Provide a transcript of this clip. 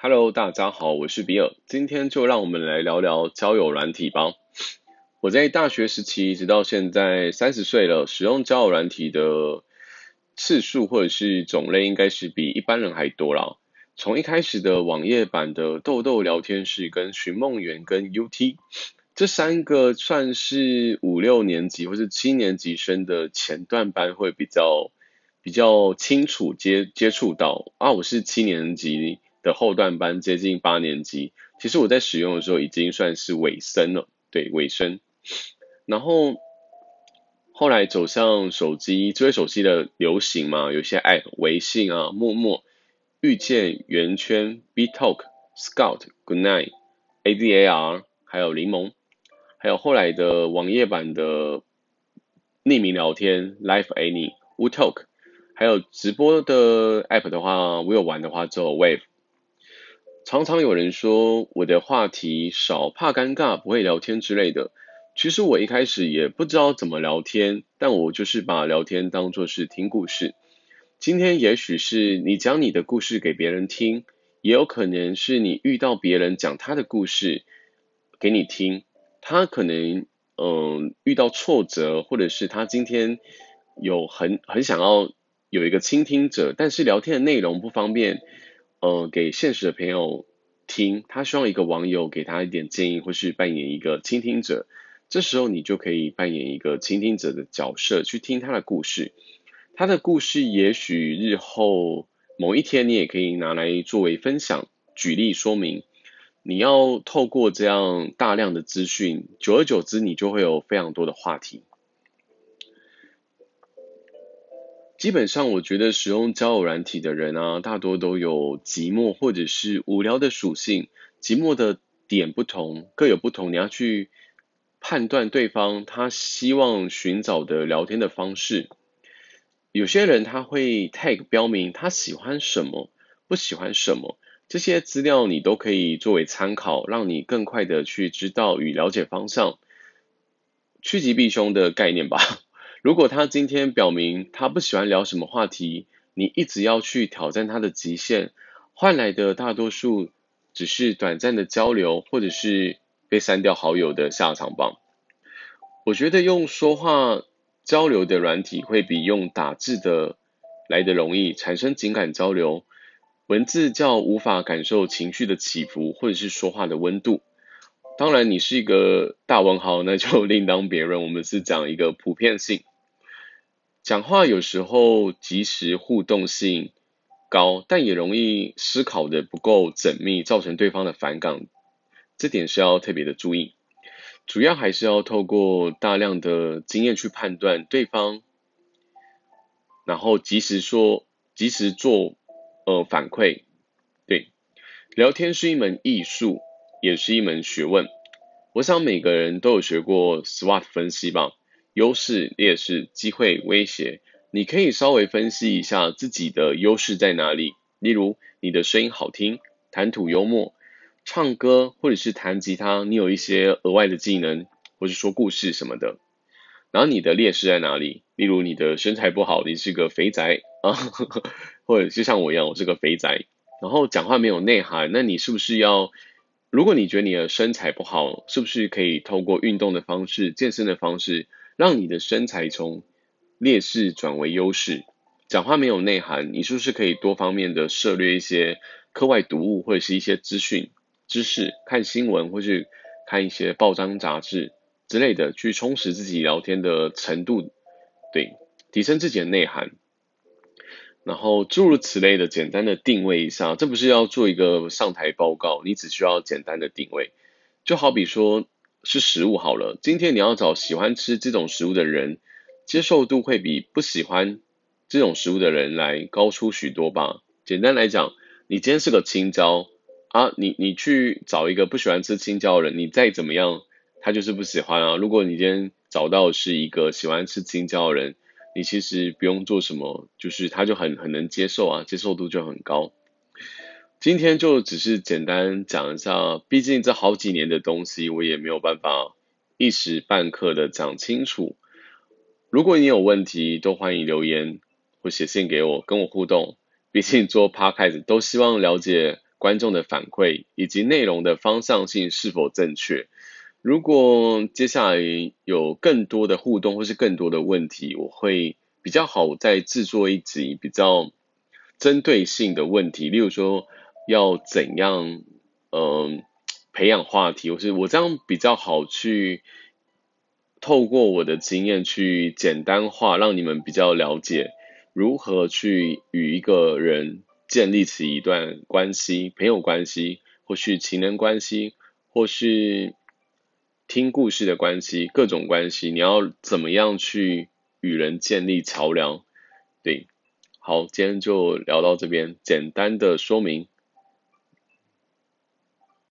Hello，大家好，我是比尔，今天就让我们来聊聊交友软体吧。我在大学时期直到现在三十岁了，使用交友软体的次数或者是种类应该是比一般人还多啦。从一开始的网页版的豆豆聊天室跟寻梦园跟 UT 这三个算是五六年级或是七年级生的前段班会比较比较清楚接接触到啊，我是七年级的后段班接近八年级，其实我在使用的时候已经算是尾声了，对尾声。然后后来走向手机，智慧手机的流行嘛，有些 App，微信啊、陌陌、遇见、圆圈、BeeTalk、Scout、Goodnight、ADAR，还有柠檬，还有后来的网页版的匿名聊天 Live Any、WooTalk，还有直播的 App 的话，我有玩的话就 Wave。常常有人说我的话题少，怕尴尬，不会聊天之类的。其实我一开始也不知道怎么聊天，但我就是把聊天当作是听故事。今天也许是你讲你的故事给别人听，也有可能是你遇到别人讲他的故事给你听。他可能嗯遇到挫折，或者是他今天有很很想要有一个倾听者，但是聊天的内容不方便呃给现实的朋友听，他希望一个网友给他一点建议，或是扮演一个倾听者。这时候你就可以扮演一个倾听者的角色，去听他的故事。他的故事也许日后某一天你也可以拿来作为分享、举例说明。你要透过这样大量的资讯，久而久之，你就会有非常多的话题。基本上，我觉得使用交友软体的人啊，大多都有寂寞或者是无聊的属性。寂寞的点不同，各有不同，你要去。判断对方他希望寻找的聊天的方式，有些人他会 tag 标明他喜欢什么，不喜欢什么，这些资料你都可以作为参考，让你更快的去知道与了解方向。趋吉避凶的概念吧。如果他今天表明他不喜欢聊什么话题，你一直要去挑战他的极限，换来的大多数只是短暂的交流，或者是。被删掉好友的下场吧。我觉得用说话交流的软体会比用打字的来的容易产生情感交流。文字较无法感受情绪的起伏或者是说话的温度。当然，你是一个大文豪，那就另当别论。我们是讲一个普遍性。讲话有时候即时互动性高，但也容易思考的不够缜密，造成对方的反感。这点是要特别的注意，主要还是要透过大量的经验去判断对方，然后及时说，及时做呃反馈。对，聊天是一门艺术，也是一门学问。我想每个人都有学过 SWOT 分析吧，优势、劣势、机会、威胁。你可以稍微分析一下自己的优势在哪里，例如你的声音好听，谈吐幽默。唱歌或者是弹吉他，你有一些额外的技能，或是说故事什么的。然后你的劣势在哪里？例如你的身材不好，你是个肥宅啊，或者就像我一样，我是个肥宅。然后讲话没有内涵，那你是不是要？如果你觉得你的身材不好，是不是可以透过运动的方式、健身的方式，让你的身材从劣势转为优势？讲话没有内涵，你是不是可以多方面的涉略一些课外读物或者是一些资讯？知识，看新闻或是看一些报章杂志之类的，去充实自己聊天的程度，对，提升自己的内涵，然后诸如此类的简单的定位一下，这不是要做一个上台报告，你只需要简单的定位，就好比说吃食物好了，今天你要找喜欢吃这种食物的人，接受度会比不喜欢这种食物的人来高出许多吧。简单来讲，你今天是个青椒。啊，你你去找一个不喜欢吃青椒的人，你再怎么样，他就是不喜欢啊。如果你今天找到是一个喜欢吃青椒的人，你其实不用做什么，就是他就很很能接受啊，接受度就很高。今天就只是简单讲一下，毕竟这好几年的东西，我也没有办法一时半刻的讲清楚。如果你有问题，都欢迎留言或写信给我，跟我互动。毕竟做 podcast 都希望了解。观众的反馈，以及内容的方向性是否正确。如果接下来有更多的互动或是更多的问题，我会比较好再制作一集比较针对性的问题，例如说要怎样，嗯，培养话题，或是我这样比较好去透过我的经验去简单化，让你们比较了解如何去与一个人建立起一段关系，朋友关系，或是情人关系，或是。听故事的关系，各种关系，你要怎么样去与人建立桥梁？对，好，今天就聊到这边，简单的说明。